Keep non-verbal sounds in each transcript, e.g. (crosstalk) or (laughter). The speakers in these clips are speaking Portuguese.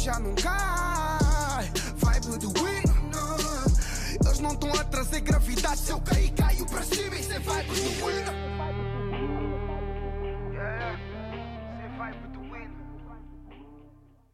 já não cai. Vibe do. Eles não estão a trazer gravidade. Se eu cair, caio cima. Isso é vibe do.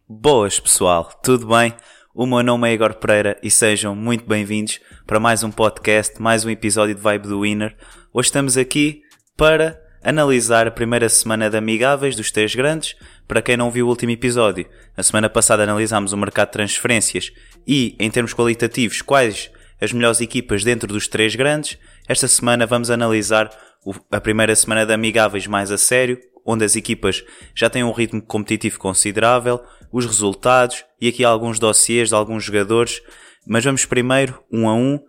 Boas pessoal, tudo bem? O meu nome é Igor Pereira e sejam muito bem-vindos para mais um podcast, mais um episódio de Vibe do Winner. Hoje estamos aqui para analisar a primeira semana de Amigáveis dos Três Grandes. Para quem não viu o último episódio, a semana passada analisámos o mercado de transferências e, em termos qualitativos, quais as melhores equipas dentro dos Três Grandes. Esta semana vamos analisar a primeira semana de Amigáveis mais a sério, onde as equipas já têm um ritmo competitivo considerável, os resultados e aqui alguns dossiês de alguns jogadores. Mas vamos primeiro, um a um,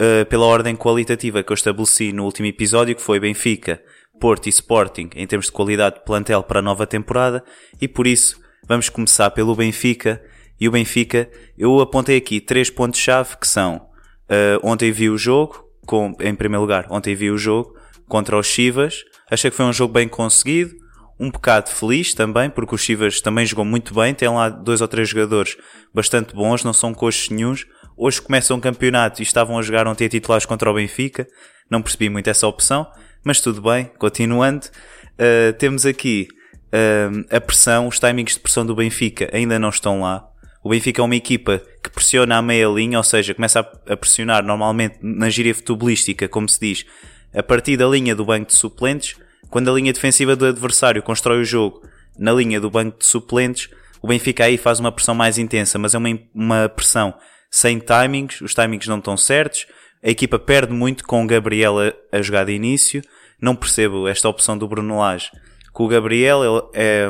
eh, pela ordem qualitativa que eu estabeleci no último episódio, que foi Benfica, Porto e Sporting, em termos de qualidade de plantel para a nova temporada, e por isso vamos começar pelo Benfica. E o Benfica, eu apontei aqui três pontos-chave que são eh, ontem vi o jogo, com, em primeiro lugar, ontem vi o jogo contra os Chivas. Achei que foi um jogo bem conseguido, um bocado feliz também, porque o Chivas também jogou muito bem. Tem lá dois ou três jogadores bastante bons, não são coxos nenhuns. Hoje começam um campeonato e estavam a jogar ontem titulares contra o Benfica. Não percebi muito essa opção, mas tudo bem. Continuando, uh, temos aqui uh, a pressão, os timings de pressão do Benfica ainda não estão lá. O Benfica é uma equipa que pressiona à meia linha, ou seja, começa a, pressionar normalmente na gíria futebolística, como se diz, a partir da linha do banco de suplentes. Quando a linha defensiva do adversário constrói o jogo na linha do banco de suplentes, o Benfica aí faz uma pressão mais intensa, mas é uma, uma pressão sem timings, os timings não estão certos, a equipa perde muito com o Gabriel a, a jogar de início, não percebo esta opção do Bruno Lage, que o Gabriel é,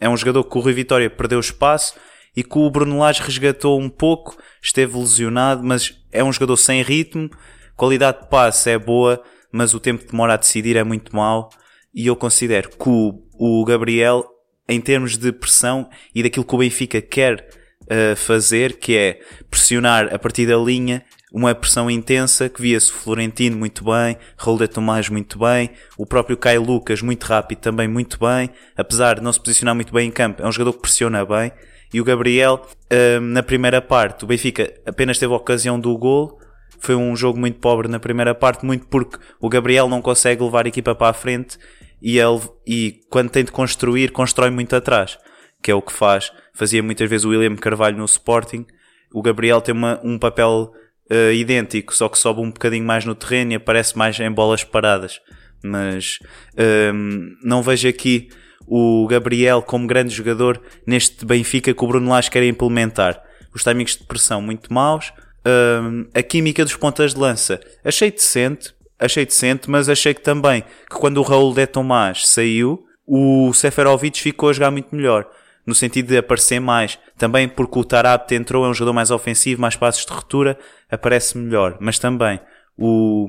é um jogador que o Rui Vitória perdeu espaço e que o Bruno Lage resgatou um pouco, esteve lesionado, mas é um jogador sem ritmo, qualidade de passe é boa, mas o tempo que demora a decidir é muito mau, e eu considero que o, o Gabriel, em termos de pressão e daquilo que o Benfica quer uh, fazer, que é pressionar a partir da linha, uma pressão intensa, que via-se Florentino muito bem, Raul de Tomás muito bem, o próprio Caio Lucas muito rápido também muito bem, apesar de não se posicionar muito bem em campo, é um jogador que pressiona bem, e o Gabriel, uh, na primeira parte, o Benfica apenas teve a ocasião do gol, foi um jogo muito pobre na primeira parte, muito porque o Gabriel não consegue levar a equipa para a frente e, ele, e quando tem de construir, constrói muito atrás, que é o que faz. Fazia muitas vezes o William Carvalho no Sporting. O Gabriel tem uma, um papel uh, idêntico, só que sobe um bocadinho mais no terreno e aparece mais em bolas paradas. Mas um, não vejo aqui o Gabriel como grande jogador neste Benfica que o Bruno Lage quer implementar. Os timings de pressão muito maus. Um, a química dos pontas de lança achei decente, achei decente, mas achei que também que quando o Raul de Tomás saiu, o Seferovic ficou a jogar muito melhor. No sentido de aparecer mais. Também porque o Tarabt entrou, é um jogador mais ofensivo, mais passos de ruptura, aparece melhor. Mas também o,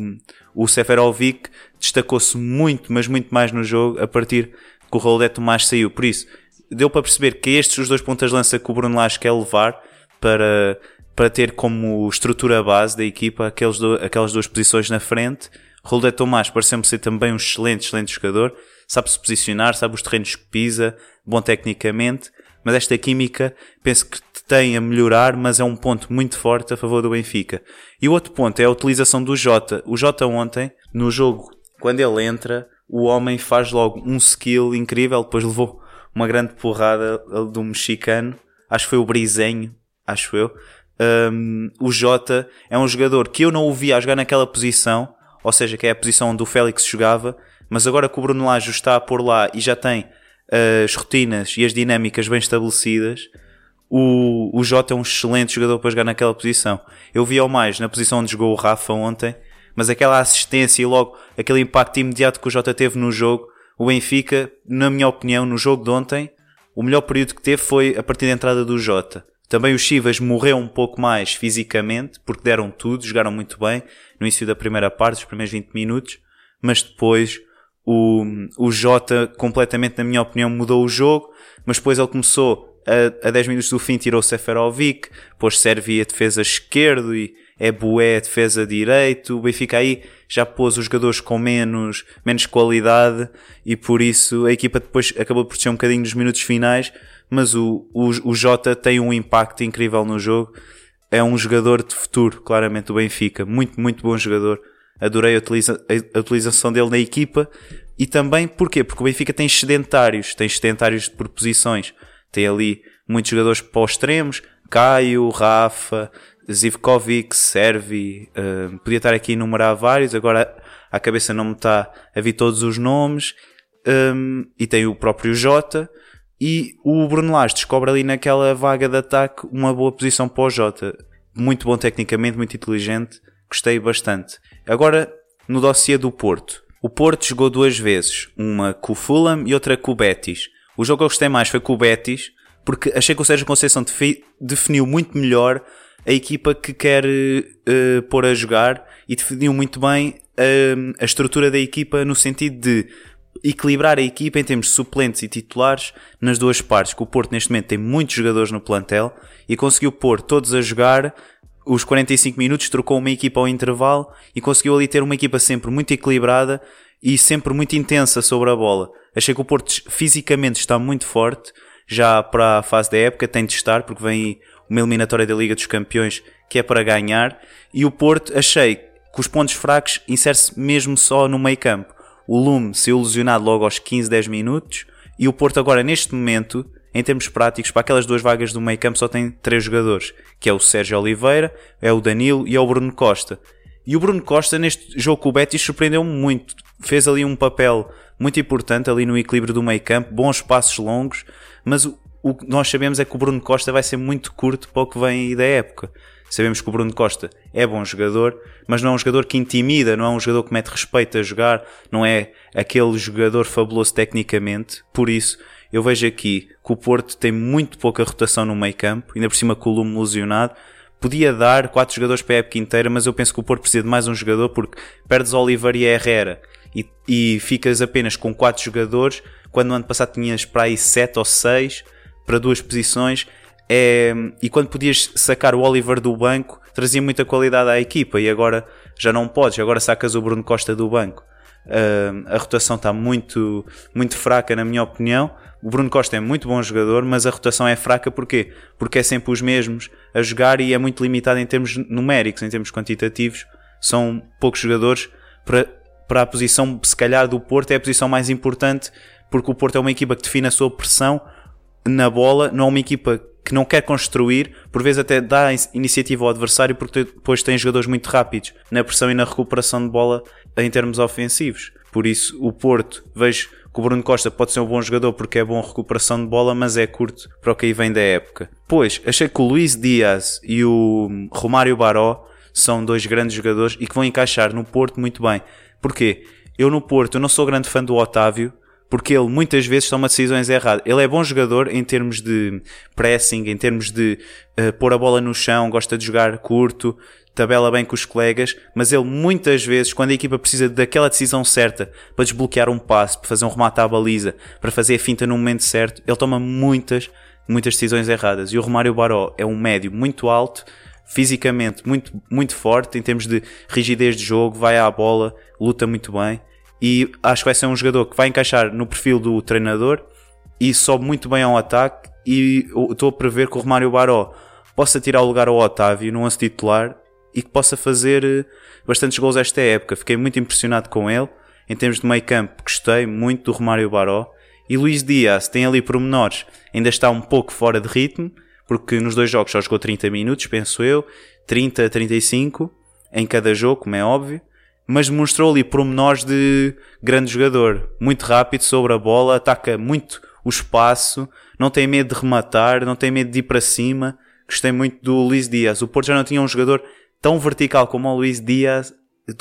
o Seferovic destacou-se muito, mas muito mais no jogo a partir que o Raul Tomás saiu. Por isso, deu para perceber que estes os dois pontas de lança que o Bruno Lage quer levar para, para ter como estrutura base da equipa aqueles do, aquelas duas posições na frente. Raul de Tomás pareceu-me ser também um excelente, excelente jogador. Sabe se posicionar, sabe os terrenos que pisa, bom tecnicamente. Mas esta química penso que tem a melhorar, mas é um ponto muito forte a favor do Benfica. E o outro ponto é a utilização do Jota. O Jota ontem, no jogo, quando ele entra, o homem faz logo um skill incrível, depois levou uma grande porrada um mexicano, acho que foi o Brizenho, acho eu. Um, o Jota é um jogador que eu não o a jogar naquela posição, ou seja, que é a posição onde o Félix jogava, mas agora que o Bruno Lage está a pôr lá e já tem as rotinas e as dinâmicas bem estabelecidas, o, o Jota é um excelente jogador para jogar naquela posição. Eu vi-o mais na posição onde jogou o Rafa ontem, mas aquela assistência e logo aquele impacto imediato que o Jota teve no jogo, o Benfica, na minha opinião, no jogo de ontem, o melhor período que teve foi a partir da entrada do Jota. Também os Chivas morreu um pouco mais fisicamente, porque deram tudo, jogaram muito bem no início da primeira parte, os primeiros 20 minutos, mas depois o, o Jota completamente, na minha opinião, mudou o jogo, mas depois ele começou a, a 10 minutos do fim tirou Seferovic, depois Servi a defesa esquerdo e é Bué a defesa direito, o Benfica aí já pôs os jogadores com menos, menos qualidade e por isso a equipa depois acabou por descer um bocadinho nos minutos finais, mas o, o, o Jota tem um impacto incrível no jogo. É um jogador de futuro, claramente, do Benfica. Muito, muito bom jogador. Adorei a, utiliza, a utilização dele na equipa. E também, porquê? Porque o Benfica tem sedentários, tem sedentários por posições. Tem ali muitos jogadores para os extremos, Caio, Rafa, Zivkovic, Servi, uh, podia estar aqui a enumerar vários, agora a cabeça não me está a vir todos os nomes, um, e tem o próprio Jota, e o Bruno Lage descobre ali naquela vaga de ataque uma boa posição para o Jota. Muito bom tecnicamente, muito inteligente, gostei bastante. Agora, no dossiê do Porto. O Porto jogou duas vezes, uma com o Fulham e outra com o Betis. O jogo que eu gostei mais foi com o Betis, porque achei que o Sérgio Conceição definiu muito melhor a equipa que quer uh, pôr a jogar e definiu muito bem uh, a estrutura da equipa no sentido de equilibrar a equipa em termos de suplentes e titulares nas duas partes, que o Porto neste momento tem muitos jogadores no plantel e conseguiu pôr todos a jogar os 45 minutos, trocou uma equipa ao intervalo e conseguiu ali ter uma equipa sempre muito equilibrada e sempre muito intensa sobre a bola. Achei que o Porto fisicamente está muito forte, já para a fase da época tem de estar, porque vem uma eliminatória da Liga dos Campeões que é para ganhar, e o Porto achei que os pontos fracos insere-se mesmo só no meio campo. O Lume se ilusionado logo aos 15, 10 minutos, e o Porto agora neste momento, em termos práticos, para aquelas duas vagas do meio campo só tem três jogadores, que é o Sérgio Oliveira, é o Danilo e é o Bruno Costa. E o Bruno Costa neste jogo com o Betis surpreendeu-me muito, fez ali um papel muito importante ali no equilíbrio do meio campo, bons passos longos, mas o, o que nós sabemos é que o Bruno Costa vai ser muito curto para o que vem da época. Sabemos que o Bruno Costa é bom jogador, mas não é um jogador que intimida, não é um jogador que mete respeito a jogar, não é aquele jogador fabuloso tecnicamente. Por isso, eu vejo aqui que o Porto tem muito pouca rotação no meio campo, ainda por cima com o Lume lesionado. Podia dar quatro jogadores para a época inteira, mas eu penso que o Porto precisa de mais um jogador porque perdes Oliver e Herrera e, e ficas apenas com quatro jogadores, quando no ano passado tinhas para aí sete ou seis para duas posições. É, e quando podias sacar o Oliver do banco, trazia muita qualidade à equipa e agora já não podes, agora sacas o Bruno Costa do banco. Uh, a rotação está muito, muito fraca, na minha opinião. O Bruno Costa é muito bom jogador, mas a rotação é fraca porquê? Porque é sempre os mesmos a jogar e é muito limitado em termos numéricos, em termos quantitativos. São poucos jogadores para, para a posição, se calhar, do Porto, é a posição mais importante, porque o Porto é uma equipa que define a sua pressão na bola, não é uma equipa que não quer construir, por vezes até dá iniciativa ao adversário, porque depois tem jogadores muito rápidos na pressão e na recuperação de bola em termos ofensivos. Por isso, o Porto, vejo que o Bruno Costa pode ser um bom jogador porque é bom recuperação de bola, mas é curto para o que aí vem da época. Pois, achei que o Luís Dias e o Romário Baró são dois grandes jogadores e que vão encaixar no Porto muito bem. Porquê? Eu no Porto não sou grande fã do Otávio, porque ele muitas vezes toma decisões erradas. Ele é bom jogador em termos de pressing, em termos de uh, pôr a bola no chão, gosta de jogar curto, tabela bem com os colegas, mas ele muitas vezes, quando a equipa precisa daquela decisão certa para desbloquear um passe, para fazer um remate à baliza, para fazer a finta no momento certo, ele toma muitas, muitas decisões erradas. E o Romário Baró é um médio muito alto, fisicamente muito, muito forte, em termos de rigidez de jogo, vai à bola, luta muito bem e acho que vai ser um jogador que vai encaixar no perfil do treinador e sobe muito bem ao ataque e estou a prever que o Romário Baró possa tirar o lugar ao Otávio no 11 titular e que possa fazer eh, bastantes gols esta época. Fiquei muito impressionado com ele. Em termos de meio campo, gostei muito do Romário Baró. E Luís Dias tem ali pormenores, ainda está um pouco fora de ritmo, porque nos dois jogos só jogou 30 minutos, penso eu, 30, 35 em cada jogo, como é óbvio mas demonstrou ali pormenores de grande jogador. Muito rápido sobre a bola, ataca muito o espaço, não tem medo de rematar, não tem medo de ir para cima. Gostei muito do Luís Dias. O Porto já não tinha um jogador tão vertical como o Luís Dias,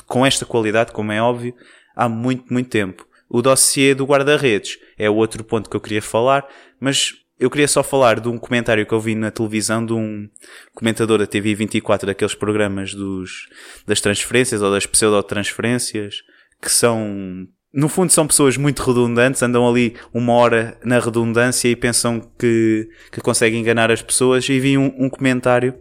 com esta qualidade, como é óbvio, há muito, muito tempo. O dossiê do guarda-redes é outro ponto que eu queria falar, mas eu queria só falar de um comentário que eu vi na televisão de um comentador da TV 24 daqueles programas dos, das transferências ou das pseudo-transferências que são, no fundo são pessoas muito redundantes, andam ali uma hora na redundância e pensam que, que conseguem enganar as pessoas e vi um, um comentário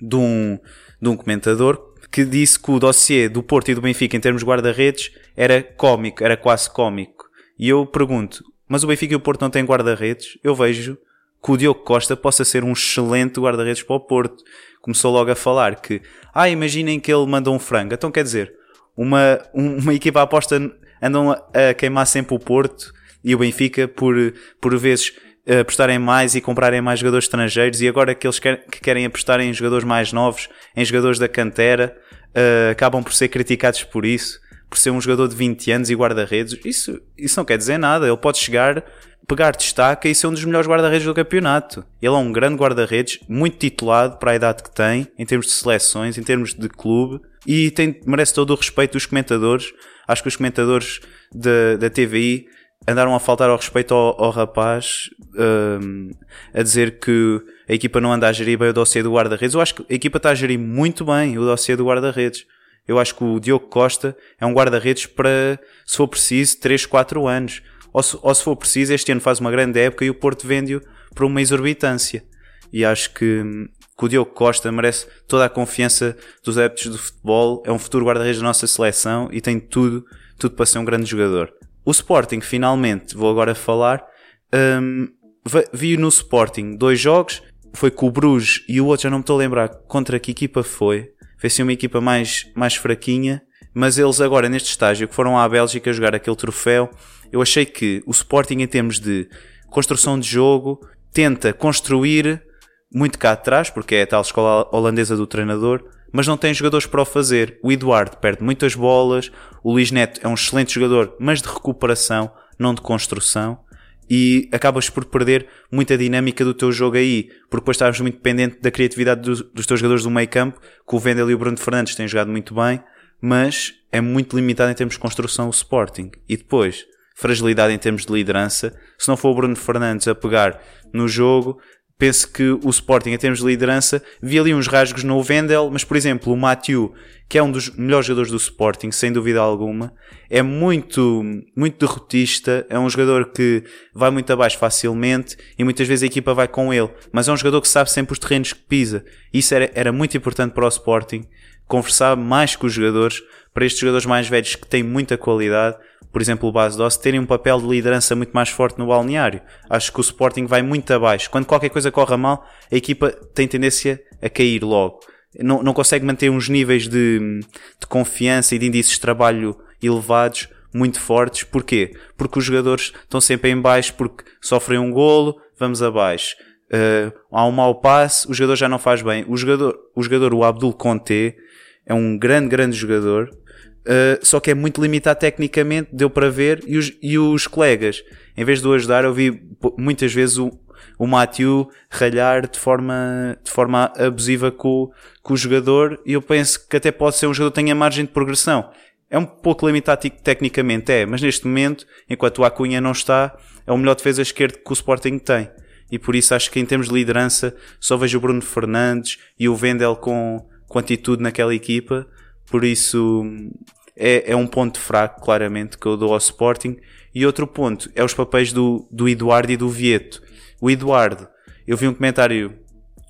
de um, de um comentador que disse que o dossiê do Porto e do Benfica em termos de guarda-redes era cómico, era quase cómico. E eu pergunto, mas o Benfica e o Porto não têm guarda-redes. Eu vejo que o Diogo Costa possa ser um excelente guarda-redes para o Porto. Começou logo a falar que, ah, imaginem que ele manda um frango. Então quer dizer, uma, (laughs) uma equipa aposta andam a queimar sempre o Porto e o Benfica por, por vezes apostarem mais e comprarem mais jogadores estrangeiros e agora que eles quer, que querem apostar em jogadores mais novos, em jogadores da cantera, uh, acabam por ser criticados por isso, por ser um jogador de 20 anos e guarda-redes. Isso, isso não quer dizer nada. Ele pode chegar, pegar destaque e ser um dos melhores guarda-redes do campeonato. Ele é um grande guarda-redes, muito titulado para a idade que tem, em termos de seleções, em termos de clube, e tem, merece todo o respeito dos comentadores. Acho que os comentadores da, da TVI andaram a faltar ao respeito ao, ao rapaz um, a dizer que a equipa não anda a gerir bem o dossiê do guarda-redes. Eu acho que a equipa está a gerir muito bem o dossiê do guarda-redes. Eu acho que o Diogo Costa é um guarda-redes para, se for preciso, 3, 4 anos. Ou se, ou se for preciso, este ano faz uma grande época e o Porto vende-o por uma exorbitância. E acho que, que o Diogo Costa merece toda a confiança dos adeptos do futebol. É um futuro guarda-redes da nossa seleção e tem tudo, tudo para ser um grande jogador. O Sporting, finalmente, vou agora falar, um, vi no Sporting dois jogos, foi com o Bruges e o outro já não me estou a lembrar contra que equipa foi. Foi assim uma equipa mais, mais fraquinha, mas eles agora neste estágio que foram à Bélgica jogar aquele troféu, eu achei que o Sporting em termos de construção de jogo tenta construir muito cá atrás, porque é a tal escola holandesa do treinador, mas não tem jogadores para o fazer. O Eduardo perde muitas bolas, o Luís Neto é um excelente jogador, mas de recuperação, não de construção. E acabas por perder muita dinâmica do teu jogo aí, porque depois estás muito dependente da criatividade dos, dos teus jogadores do meio campo, que o Vendel e o Bruno Fernandes têm jogado muito bem, mas é muito limitado em termos de construção o Sporting. E depois, fragilidade em termos de liderança. Se não for o Bruno Fernandes a pegar no jogo, penso que o Sporting, em termos de liderança, vi ali uns rasgos no Vendel, mas, por exemplo, o Mathieu, que é um dos melhores jogadores do Sporting, sem dúvida alguma, é muito, muito derrotista, é um jogador que vai muito abaixo facilmente e muitas vezes a equipa vai com ele, mas é um jogador que sabe sempre os terrenos que pisa. Isso era, era muito importante para o Sporting, conversar mais com os jogadores, para estes jogadores mais velhos que têm muita qualidade, por exemplo, o Base Doce, terem um papel de liderança muito mais forte no balneário. Acho que o Sporting vai muito abaixo. Quando qualquer coisa corre mal, a equipa tem tendência a cair logo. Não, não consegue manter uns níveis de, de confiança e de índices de trabalho elevados muito fortes. Porquê? Porque os jogadores estão sempre em baixo porque sofrem um golo, vamos abaixo. Uh, há um mau passe, o jogador já não faz bem. O jogador, o jogador, o Abdul Conte, é um grande, grande jogador, uh, só que é muito limitado tecnicamente, deu para ver, e os, e os colegas, em vez de o ajudar, eu vi muitas vezes o, o Matthew ralhar de forma, de forma abusiva com, com o jogador, e eu penso que até pode ser um jogador que tenha margem de progressão. É um pouco limitado tecnicamente, é, mas neste momento, enquanto o Acunha não está, é o melhor defesa esquerdo que o Sporting tem. E por isso acho que em termos de liderança só vejo o Bruno Fernandes e o Vendel com, com atitude naquela equipa, por isso é, é um ponto fraco, claramente, que eu dou ao Sporting. E outro ponto é os papéis do, do Eduardo e do Vieto. O Eduardo, eu vi um comentário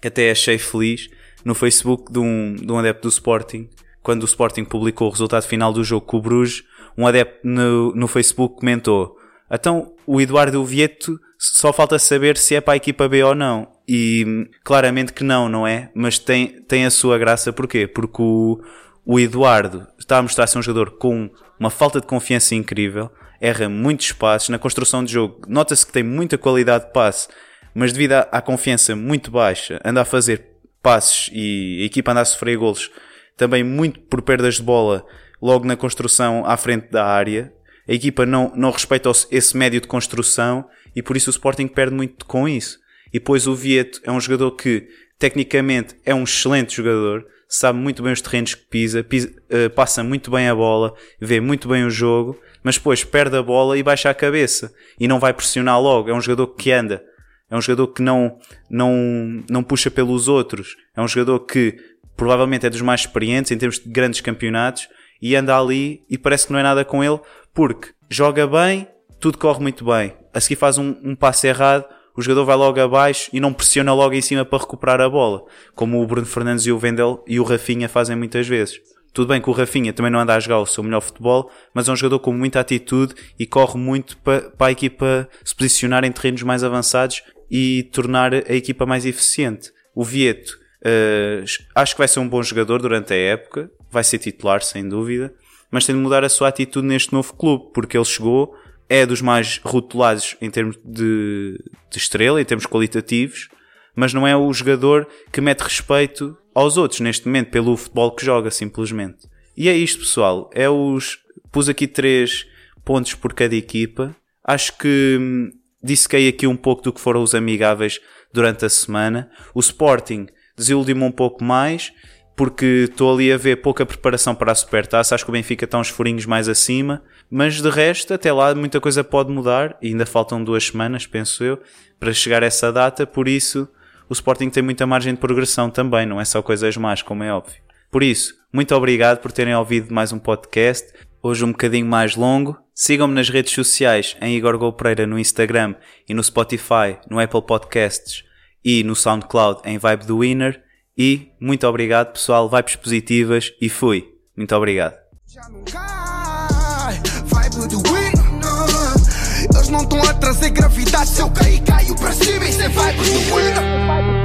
que até achei feliz no Facebook de um, de um adepto do Sporting, quando o Sporting publicou o resultado final do jogo com o Bruges, um adepto no, no Facebook comentou então o Eduardo Vieto só falta saber se é para a equipa B ou não. E claramente que não, não é? Mas tem, tem a sua graça, porquê? Porque o, o Eduardo está a mostrar ser um jogador com uma falta de confiança incrível, erra muitos passos na construção de jogo, nota-se que tem muita qualidade de passe, mas devido à, à confiança muito baixa, anda a fazer passes e a equipa anda a sofrer golos também muito por perdas de bola logo na construção à frente da área. A equipa não, não respeita esse médio de construção e por isso o Sporting perde muito com isso. E depois o Vieto é um jogador que, tecnicamente, é um excelente jogador, sabe muito bem os terrenos que pisa, pisa uh, passa muito bem a bola, vê muito bem o jogo, mas depois perde a bola e baixa a cabeça. E não vai pressionar logo. É um jogador que anda. É um jogador que não, não, não puxa pelos outros. É um jogador que provavelmente é dos mais experientes em termos de grandes campeonatos e anda ali e parece que não é nada com ele porque joga bem, tudo corre muito bem. A seguir faz um, um passo errado, o jogador vai logo abaixo e não pressiona logo em cima para recuperar a bola, como o Bruno Fernandes e o Vendel e o Rafinha fazem muitas vezes. Tudo bem que o Rafinha também não anda a jogar o seu melhor futebol, mas é um jogador com muita atitude e corre muito para, para a equipa se posicionar em terrenos mais avançados e tornar a equipa mais eficiente. O Vieto uh, acho que vai ser um bom jogador durante a época, vai ser titular sem dúvida, mas tem de mudar a sua atitude neste novo clube, porque ele chegou, é dos mais rotulados em termos de, de estrela, em termos qualitativos, mas não é o jogador que mete respeito aos outros neste momento pelo futebol que joga, simplesmente. E é isto, pessoal. É os. Pus aqui três pontos por cada equipa. Acho que hum, dissequei aqui um pouco do que foram os amigáveis durante a semana. O Sporting desiludiu-me um pouco mais, porque estou ali a ver pouca preparação para a Supertaça. Acho que o Benfica está uns furinhos mais acima. Mas de resto, até lá, muita coisa pode mudar. E ainda faltam duas semanas, penso eu, para chegar a essa data. Por isso, o Sporting tem muita margem de progressão também, não é só coisas más, como é óbvio. Por isso, muito obrigado por terem ouvido mais um podcast, hoje um bocadinho mais longo. Sigam-me nas redes sociais em Igor Golpereira no Instagram e no Spotify, no Apple Podcasts e no SoundCloud em Vibe do Winner. E muito obrigado pessoal, vibes positivas e fui. Muito obrigado. Eles não estão a trazer gravidade. Se eu cair, caio para cima. Isso é do.